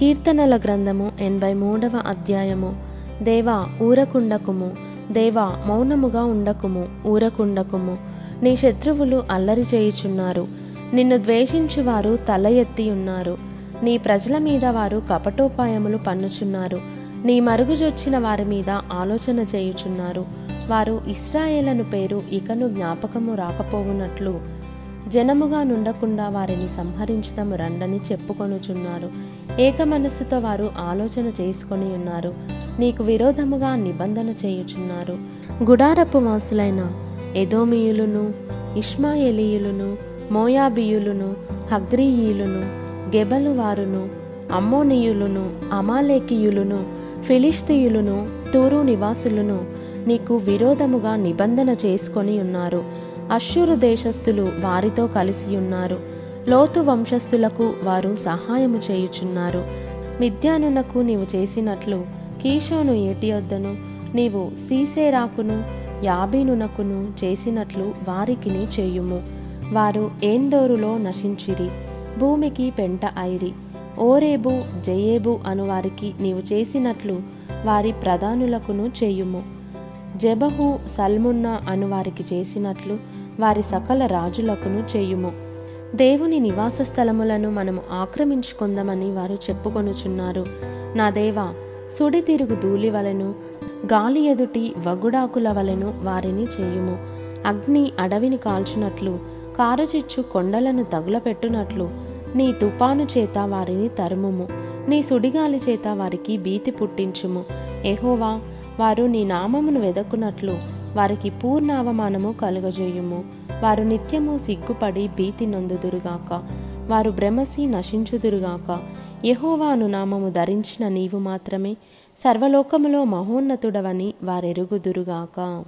కీర్తనల గ్రంథము ఎనభై మూడవ అధ్యాయము. దేవా ఊరకుండకుము. దేవా మౌనముగా ఉండకుము ఊరకుండకుము. నీ శత్రువులు అల్లరి చేయుచున్నారు. నిన్ను ద్వేషించువారు తల ఎత్తి ఉన్నారు. నీ ప్రజల మీద వారు కపటోపాయములు పన్నుచున్నారు. నీ మరుగుజొచ్చిన వారి మీద ఆలోచన చేయుచున్నారు. వారు ఇస్రాయేలను పేరు ఇకను జ్ఞాపకము రాకపోవునట్లు జనముగా నుండకుండా వారిని సంహరించటము రండని చెప్పుకొనుచున్నారు. ఏక మనస్సుతో వారు ఆలోచన చేసుకొని ఉన్నారు. నీకు విరోధముగా నిబంధన చేయుచున్నారు. గుడారపు వాసులైన ఎదోమియులును ఇష్మాయేలీయులును మోయాబియులును హగ్రీయులును గెబలు వారును అమ్మోనియులును అమాలేకియులును ఫిలిస్తీయులును తూరు నివాసులను నీకు విరోధముగా నిబంధన చేసుకొని ఉన్నారు. అశ్షూరు దేశస్థులు వారితో కలిసి ఉన్నారు. లోతు వంశస్థులకు వారు సహాయము చేయుచున్నారు. మిద్యానునకు నీవు చేసినట్లు కీషోను ఏటియొద్దను నీవు సీసేరాకును యాబీనునకును చేసినట్లు వారికిని చేయుము. వారు ఏందోరులో నశించిరి భూమికి పెంట ఐరి ఓరేబు జయేబు అను వారికి నీవు చేసినట్లు వారి ప్రధానులకును చేయుము. జబహు సల్మున్నా అను వారికి చేసినట్లు వారి సకల రాజులకును చేయుము. దేవుని నివాస స్థలములను మనము ఆక్రమించుకుందామని వారు చెప్పుకొనుచున్నారు. నా దేవా సుడితిరుగు ధూళి వలెను గాలి ఎదుటి వగుడాకుల వలెను వారిని చేయుము. అగ్ని అడవిని కాల్చునట్లు కారుచిచ్చు కొండలను తగులపెట్టునట్లు నీ తుపాను చేత వారిని తరుముము. నీ సుడిగాలి చేత వారికి భీతి పుట్టించుము. ఎహోవా వారు నీ నామమును వెదకునట్లు వారికి పూర్ణ అవమానము కలుగజేయుము. వారు నిత్యము సిగ్గుపడి భీతి నొందుదురుగాక. వారు భ్రమసి నశించుదురుగాక. యహోవాను నామము ధరించిన నీవు మాత్రమే. సర్వలోకములో మహోన్నతుడవని వారెరుగుదురుగాక.